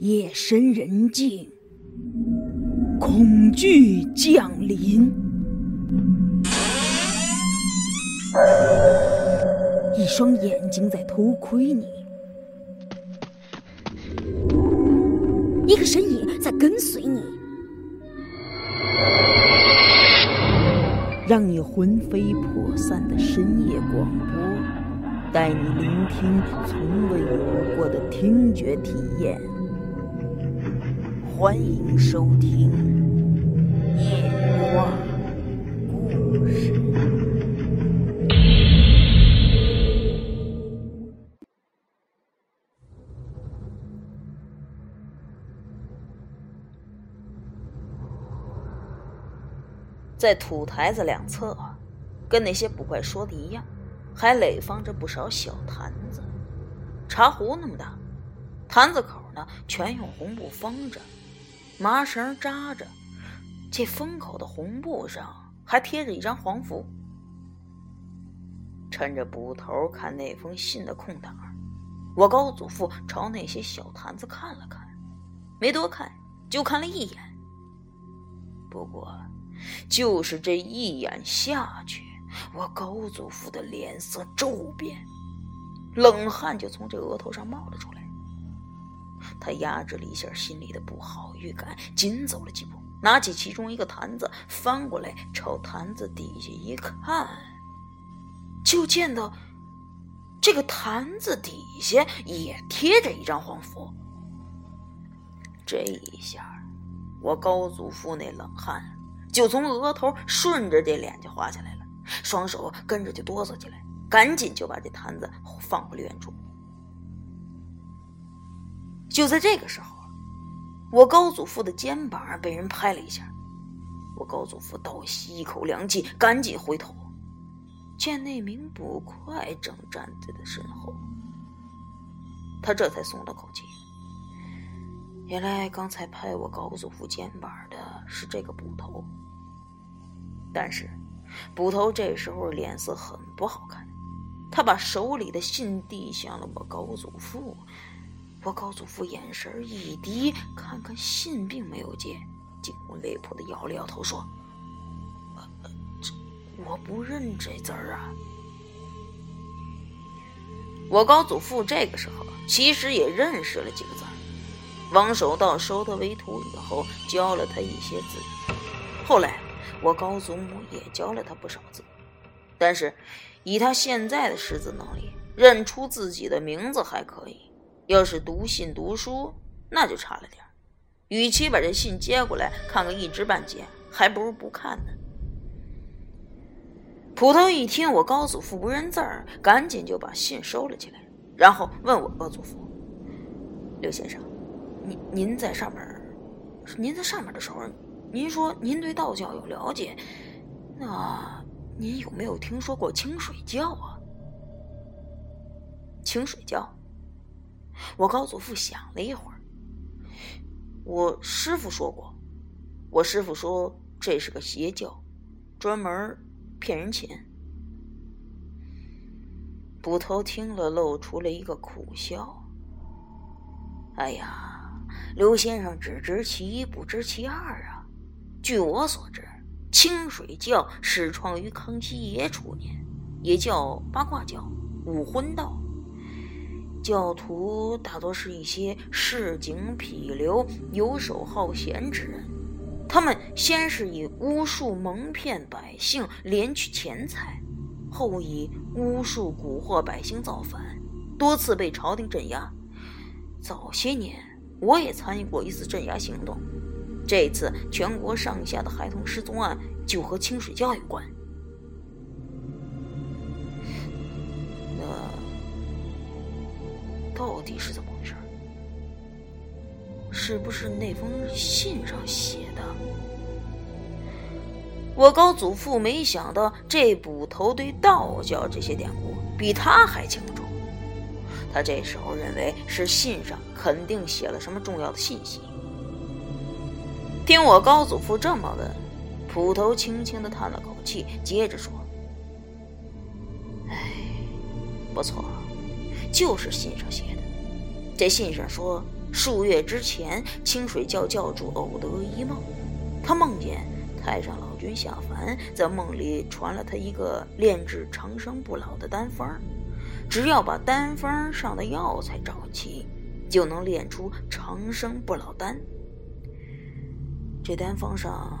夜深人静，恐惧降临，一双眼睛在偷窥你，一个身影在跟随你，让你魂飞魄散的深夜广播，带你聆听从未有过的听觉体验。欢迎收听《夜话故事》。在土台子两侧，跟那些捕怪说的一样，还垒放着不少小坛子，茶壶那么大，坛子口呢全用红布封着。麻绳扎着，这封口的红布上还贴着一张黄符。趁着捕头看那封信的空档，我高祖父朝那些小坛子看了看，没多看，就看了一眼。不过，就是这一眼下去，我高祖父的脸色骤变，冷汗就从这额头上冒了出来。他压制了一下心里的不好预感，紧走了几步，拿起其中一个坛子，翻过来朝坛子底下一看，就见到这个坛子底下也贴着一张黄符。这一下，我高祖父那冷汗就从额头顺着这脸就滑下来，双手跟着就哆嗦起来，赶紧就把这坛子放回了原处。就在这个时候，我高祖父的肩膀被人拍了一下，我高祖父倒吸一口凉气，赶紧回头，见那名捕快正站在他身后，他这才松了口气。原来刚才拍我高祖父肩膀的是这个捕头，但是捕头这时候脸色很不好看，他把手里的信递向了我高祖父。我高祖父眼神一低，看看信，并没有接，惊魂未魄的摇了摇头，说：“这我不认这字儿啊。”我高祖父这个时候其实也认识了几个字儿。王守道收他为徒以后，教了他一些字。后来我高祖母也教了他不少字，但是以他现在的识字能力，认出自己的名字还可以。要是读信读书，那就差了点与其把这信接过来看个一知半解，还不如不看呢。捕头一听我高祖父不认字儿，赶紧就把信收了起来，然后问我高祖父：“刘先生，您您在上面，您在上面的时候，您说您对道教有了解，那您有没有听说过清水教啊？清水教？”我高祖父想了一会儿，我师傅说过，我师傅说这是个邪教，专门骗人钱。捕头听了，露出了一个苦笑。哎呀，刘先生只知其一，不知其二啊！据我所知，清水教始创于康熙爷初年，也叫八卦教、武魂道。教徒大多是一些市井痞流、游手好闲之人，他们先是以巫术蒙骗百姓，敛取钱财，后以巫术蛊惑百姓造反，多次被朝廷镇压。早些年，我也参与过一次镇压行动，这次全国上下的孩童失踪案就和清水教有关。那到底是怎么回事？是不是那封信上写的？我高祖父没想到这捕头对道教这些典故比他还清楚，他这时候认为是信上肯定写了什么重要的信息。听我高祖父这么问，捕头轻轻的叹了口气，接着说：“哎，不错。”就是信上写的。这信上说，数月之前，清水教教主偶得一梦，他梦见太上老君下凡，在梦里传了他一个炼制长生不老的丹方，只要把丹方上的药材找齐，就能炼出长生不老丹。这丹方上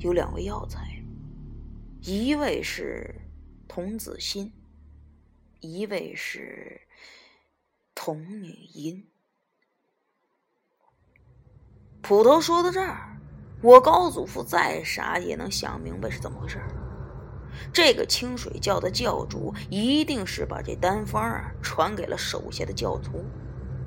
有两味药材，一味是童子心，一味是童女阴。捕头说到这儿，我高祖父再傻也能想明白是怎么回事这个清水教的教主一定是把这丹方啊传给了手下的教徒。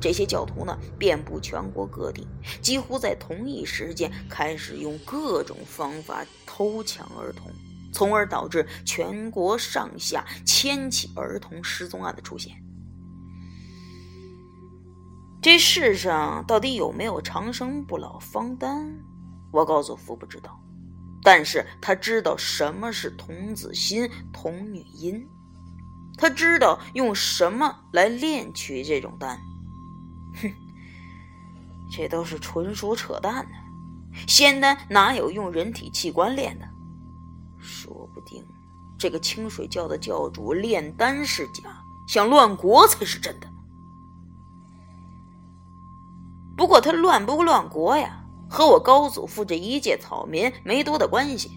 这些教徒呢，遍布全国各地，几乎在同一时间开始用各种方法偷抢儿童，从而导致全国上下千起儿童失踪案的出现。这世上到底有没有长生不老方丹？我告诉父不知道，但是他知道什么是童子心、童女阴，他知道用什么来炼取这种丹。哼，这都是纯属扯淡呢！仙丹哪有用人体器官炼的？说不定这个清水教的教主炼丹是假，想乱国才是真的。不过他乱不乱国呀，和我高祖父这一介草民没多大关系。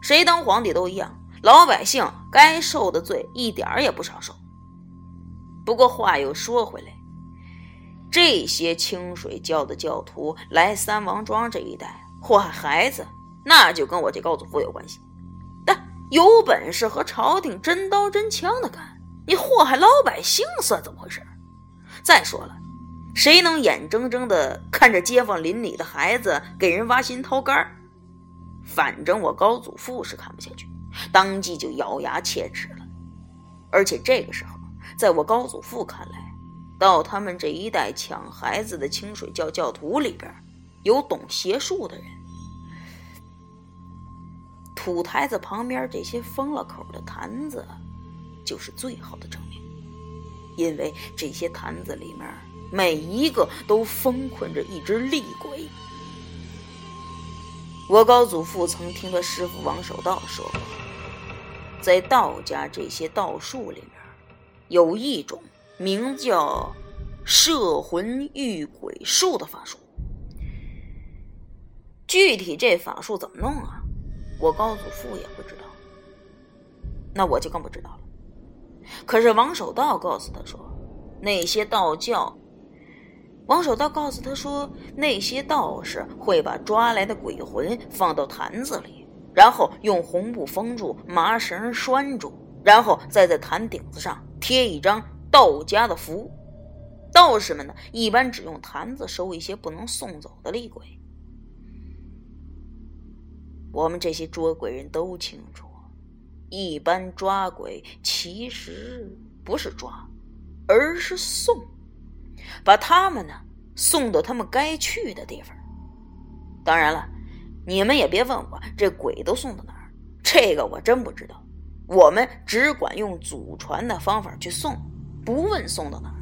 谁当皇帝都一样，老百姓该受的罪一点儿也不少受。不过话又说回来。这些清水教的教徒来三王庄这一带祸害孩子，那就跟我这高祖父有关系。但有本事和朝廷真刀真枪的干，你祸害老百姓算怎么回事？再说了，谁能眼睁睁的看着街坊邻里的孩子给人挖心掏肝？反正我高祖父是看不下去，当即就咬牙切齿了。而且这个时候，在我高祖父看来，到他们这一代抢孩子的清水教教徒里边，有懂邪术的人。土台子旁边这些封了口的坛子，就是最好的证明，因为这些坛子里面每一个都封困着一只厉鬼。我高祖父曾听他师傅王守道说过，在道家这些道术里面，有一种。名叫摄魂御鬼术的法术，具体这法术怎么弄啊？我高祖父也不知道，那我就更不知道了。可是王守道告诉他说，那些道教，王守道告诉他说，那些道士会把抓来的鬼魂放到坛子里，然后用红布封住，麻绳拴住，然后再在坛顶子上贴一张。道家的符，道士们呢，一般只用坛子收一些不能送走的厉鬼。我们这些捉鬼人都清楚，一般抓鬼其实不是抓，而是送，把他们呢送到他们该去的地方。当然了，你们也别问我这鬼都送到哪儿，这个我真不知道。我们只管用祖传的方法去送。不问送到哪儿。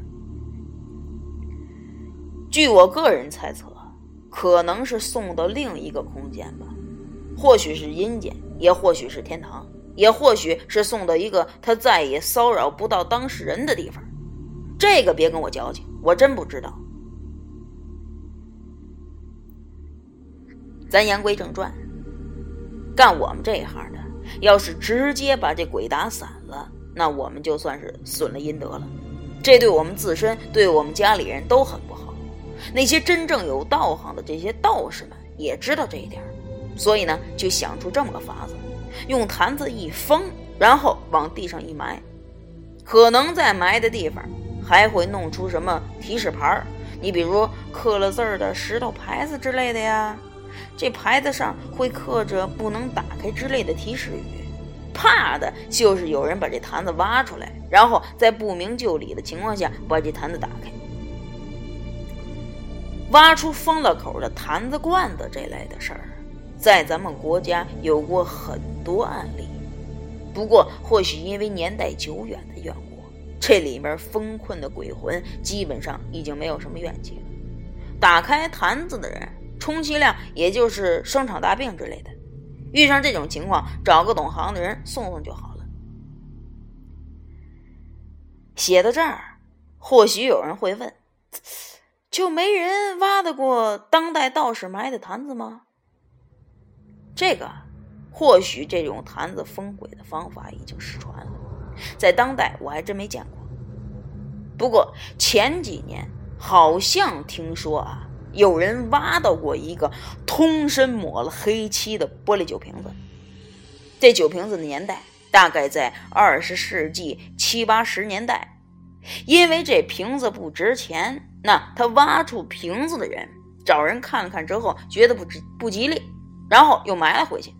据我个人猜测，可能是送到另一个空间吧，或许是阴间，也或许是天堂，也或许是送到一个他再也骚扰不到当事人的地方。这个别跟我矫情，我真不知道。咱言归正传，干我们这一行的，要是直接把这鬼打散了。那我们就算是损了阴德了，这对我们自身、对我们家里人都很不好。那些真正有道行的这些道士们也知道这一点，所以呢，就想出这么个法子：用坛子一封，然后往地上一埋，可能在埋的地方还会弄出什么提示牌儿，你比如刻了字儿的石头牌子之类的呀。这牌子上会刻着“不能打开”之类的提示语。怕的就是有人把这坛子挖出来，然后在不明就里的情况下把这坛子打开，挖出封了口的坛子罐子这类的事儿，在咱们国家有过很多案例。不过或许因为年代久远的缘故，这里面封困的鬼魂基本上已经没有什么怨气了。打开坛子的人，充其量也就是生场大病之类的。遇上这种情况，找个懂行的人送送就好了。写到这儿，或许有人会问：就没人挖得过当代道士埋的坛子吗？这个，或许这种坛子封鬼的方法已经失传了，在当代我还真没见过。不过前几年好像听说啊，有人挖到过一个通身抹了黑漆的玻璃酒瓶子。这酒瓶子的年代大概在二十世纪七八十年代。因为这瓶子不值钱，那他挖出瓶子的人找人看了看之后，觉得不值不吉利，然后又埋了回去。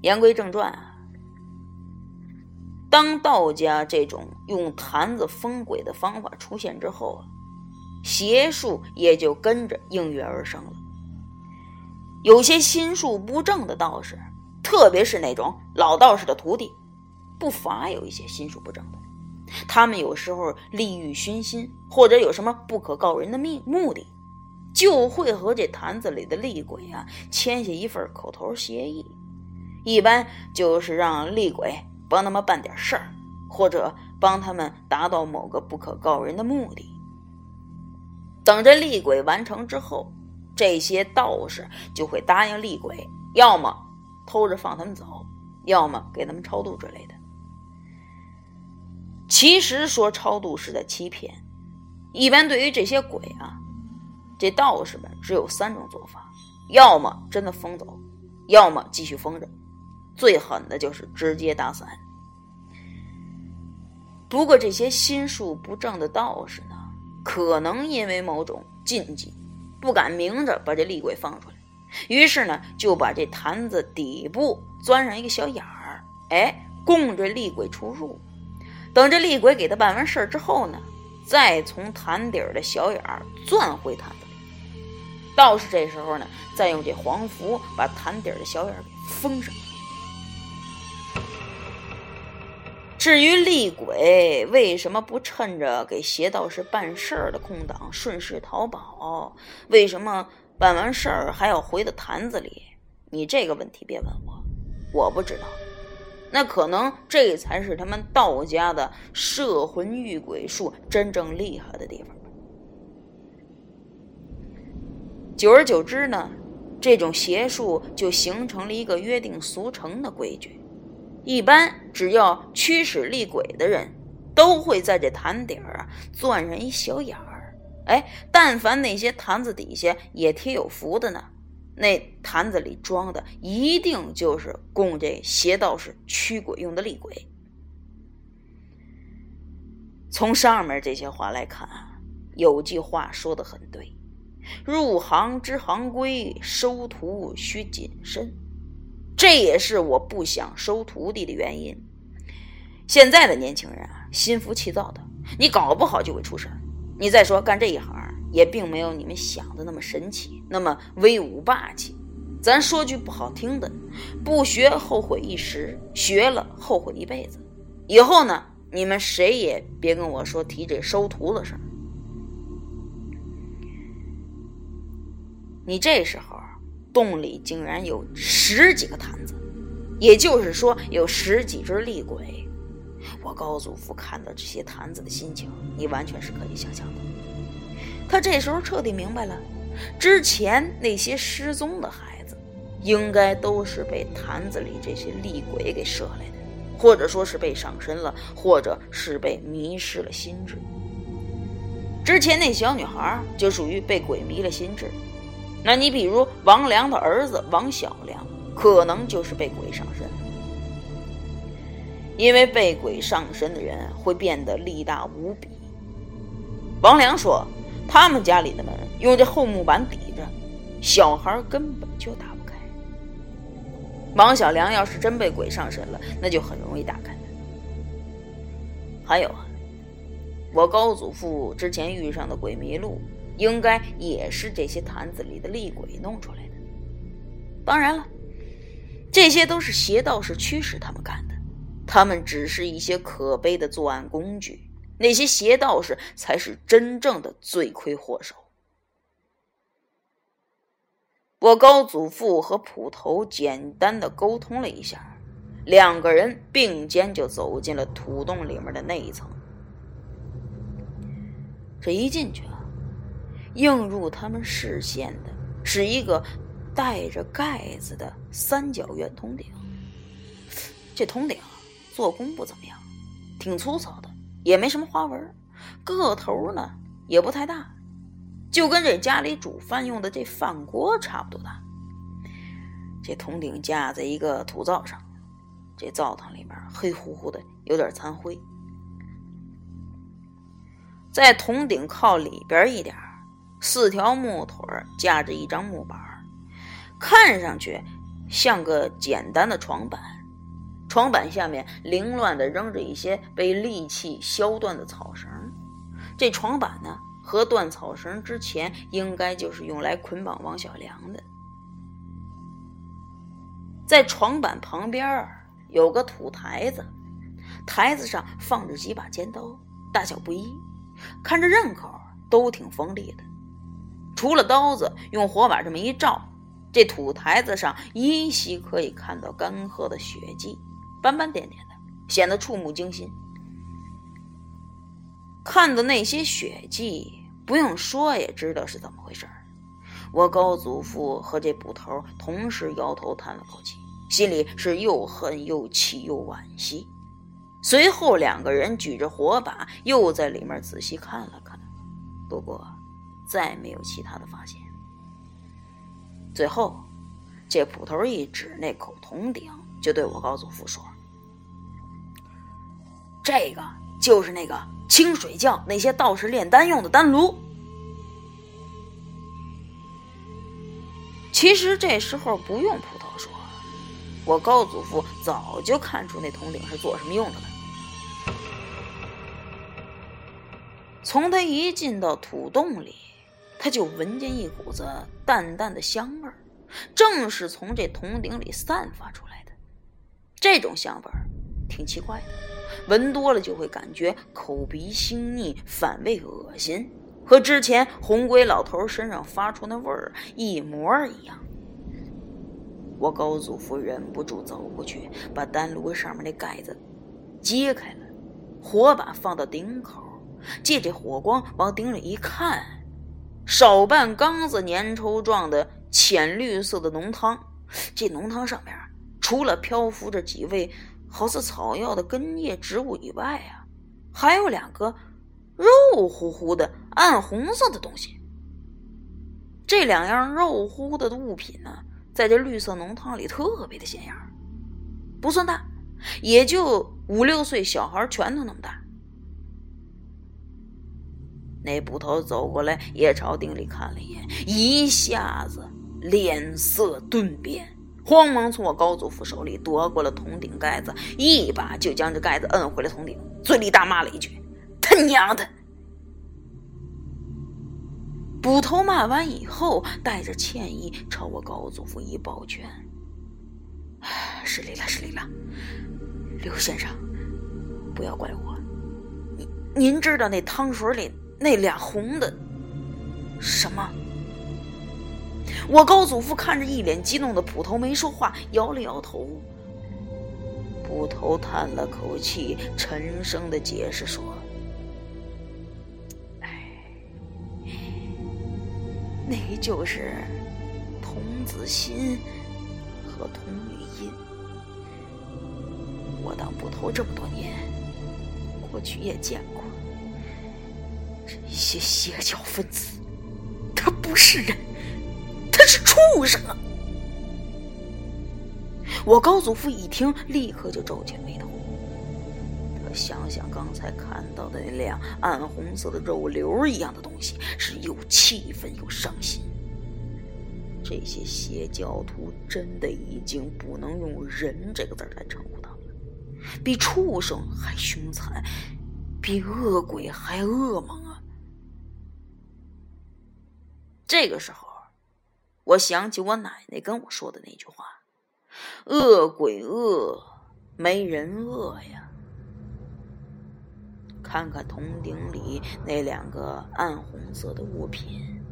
言归正传啊。当道家这种用坛子封鬼的方法出现之后，邪术也就跟着应运而生了。有些心术不正的道士，特别是那种老道士的徒弟，不乏有一些心术不正的。他们有时候利欲熏心，或者有什么不可告人的秘目的，就会和这坛子里的厉鬼啊签下一份口头协议，一般就是让厉鬼。帮他们办点事儿，或者帮他们达到某个不可告人的目的。等这厉鬼完成之后，这些道士就会答应厉鬼，要么偷着放他们走，要么给他们超度之类的。其实说超度是在欺骗。一般对于这些鬼啊，这道士们只有三种做法：要么真的封走，要么继续封着。最狠的就是直接打散。不过这些心术不正的道士呢，可能因为某种禁忌，不敢明着把这厉鬼放出来，于是呢，就把这坛子底部钻上一个小眼儿，哎，供着厉鬼出入。等这厉鬼给他办完事儿之后呢，再从坛底儿的小眼儿钻回坛子里。道士这时候呢，再用这黄符把坛底儿的小眼儿给封上。至于厉鬼为什么不趁着给邪道士办事儿的空档顺势逃跑？为什么办完事儿还要回到坛子里？你这个问题别问我，我不知道。那可能这才是他们道家的摄魂御鬼术真正厉害的地方。久而久之呢，这种邪术就形成了一个约定俗成的规矩。一般只要驱使厉鬼的人，都会在这坛底儿啊钻上一小眼儿。哎，但凡那些坛子底下也贴有符的呢，那坛子里装的一定就是供这邪道士驱鬼用的厉鬼。从上面这些话来看，有句话说的很对：入行知行规，收徒需谨慎。这也是我不想收徒弟的原因。现在的年轻人啊，心浮气躁的，你搞不好就会出事儿。你再说干这一行，也并没有你们想的那么神奇，那么威武霸气。咱说句不好听的，不学后悔一时，学了后悔一辈子。以后呢，你们谁也别跟我说提这收徒的事儿。你这时候。洞里竟然有十几个坛子，也就是说有十几只厉鬼。我高祖父看到这些坛子的心情，你完全是可以想象的。他这时候彻底明白了，之前那些失踪的孩子，应该都是被坛子里这些厉鬼给射来的，或者说是被上身了，或者是被迷失了心智。之前那小女孩就属于被鬼迷了心智。那你比如王良的儿子王小良，可能就是被鬼上身，因为被鬼上身的人会变得力大无比。王良说，他们家里的门用这厚木板抵着，小孩根本就打不开。王小良要是真被鬼上身了，那就很容易打开。还有啊，我高祖父之前遇上的鬼迷路。应该也是这些坛子里的厉鬼弄出来的。当然了，这些都是邪道士驱使他们干的。他们只是一些可悲的作案工具，那些邪道士才是真正的罪魁祸首。我高祖父和捕头简单的沟通了一下，两个人并肩就走进了土洞里面的那一层。这一进去啊，映入他们视线的是一个带着盖子的三角圆铜鼎。这铜鼎做工不怎么样，挺粗糙的，也没什么花纹，个头呢也不太大。就跟这家里煮饭用的这饭锅差不多大。这铜鼎架在一个土灶上，这灶堂里面黑乎乎的，有点残灰。在铜鼎靠里边一点四条木腿架着一张木板，看上去像个简单的床板。床板下面凌乱的扔着一些被利器削断的草绳。这床板呢？和断草绳之前，应该就是用来捆绑王小良的。在床板旁边有个土台子，台子上放着几把尖刀，大小不一，看着刃口都挺锋利的。除了刀子，用火把这么一照，这土台子上依稀可以看到干涸的血迹，斑斑点点的，显得触目惊心。看的那些血迹。不用说也知道是怎么回事我高祖父和这捕头同时摇头叹了口气，心里是又恨又气又惋惜。随后，两个人举着火把又在里面仔细看了看，不过再没有其他的发现。最后，这捕头一指那口铜鼎，就对我高祖父说：“这个就是那个。”清水教那些道士炼丹用的丹炉，其实这时候不用葡萄说，我高祖父早就看出那铜鼎是做什么用的了。从他一进到土洞里，他就闻见一股子淡淡的香味儿，正是从这铜鼎里散发出来的。这种香味儿挺奇怪的。闻多了就会感觉口鼻腥腻、反胃恶心，和之前红鬼老头身上发出那味儿一模一样。我高祖父忍不住走过去，把丹炉上面那盖子揭开了，火把放到顶口，借着火光往顶里一看，少半缸子粘稠状的浅绿色的浓汤。这浓汤上面除了漂浮着几位。好似草药的根叶植物以外啊，还有两个肉乎乎的暗红色的东西。这两样肉乎的物品呢，在这绿色浓汤里特别的显眼，不算大，也就五六岁小孩拳头那么大。那捕头走过来，也朝鼎里看了一眼，一下子脸色顿变。慌忙从我高祖父手里夺过了铜鼎盖子，一把就将这盖子摁回了铜鼎，嘴里大骂了一句：“他娘的！”捕头骂完以后，带着歉意朝我高祖父一抱拳：“失礼了，失礼了，刘先生，不要怪我。您您知道那汤水里那俩红的什么？”我高祖父看着一脸激动的捕头，没说话，摇了摇头。捕头叹了口气，沉声的解释说：“哎，那就是童子心和童女印。我当捕头这么多年，过去也见过这些邪教分子，他不是人。”他是畜生！我高祖父一听，立刻就皱起眉头。他想想刚才看到的那辆暗红色的肉瘤一样的东西，是又气愤又伤心。这些邪教徒真的已经不能用“人”这个字来称呼他们了，比畜生还凶残，比恶鬼还恶猛这个时候。我想起我奶奶跟我说的那句话：“恶鬼恶，没人饿呀。看看铜鼎里那两个暗红色的物品，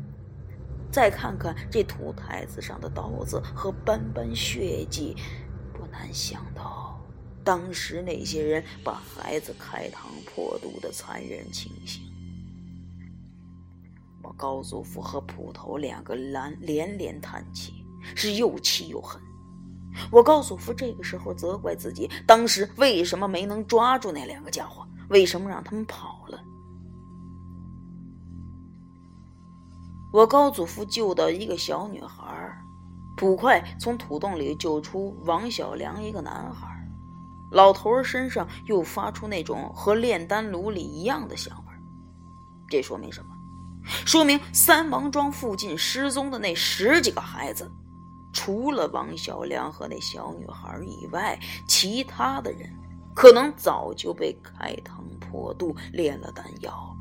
再看看这土台子上的刀子和斑斑血迹，不难想到当时那些人把孩子开膛破肚的残忍情形。高祖父和捕头两个连连连叹气，是又气又恨。我高祖父这个时候责怪自己，当时为什么没能抓住那两个家伙？为什么让他们跑了？我高祖父救到一个小女孩，捕快从土洞里救出王小良一个男孩，老头身上又发出那种和炼丹炉里一样的香味这说明什么？说明三王庄附近失踪的那十几个孩子。除了王小良和那小女孩以外，其他的人可能早就被开膛破肚炼了丹药。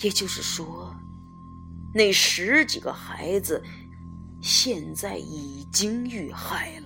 也就是说，那十几个孩子现在已经遇害了。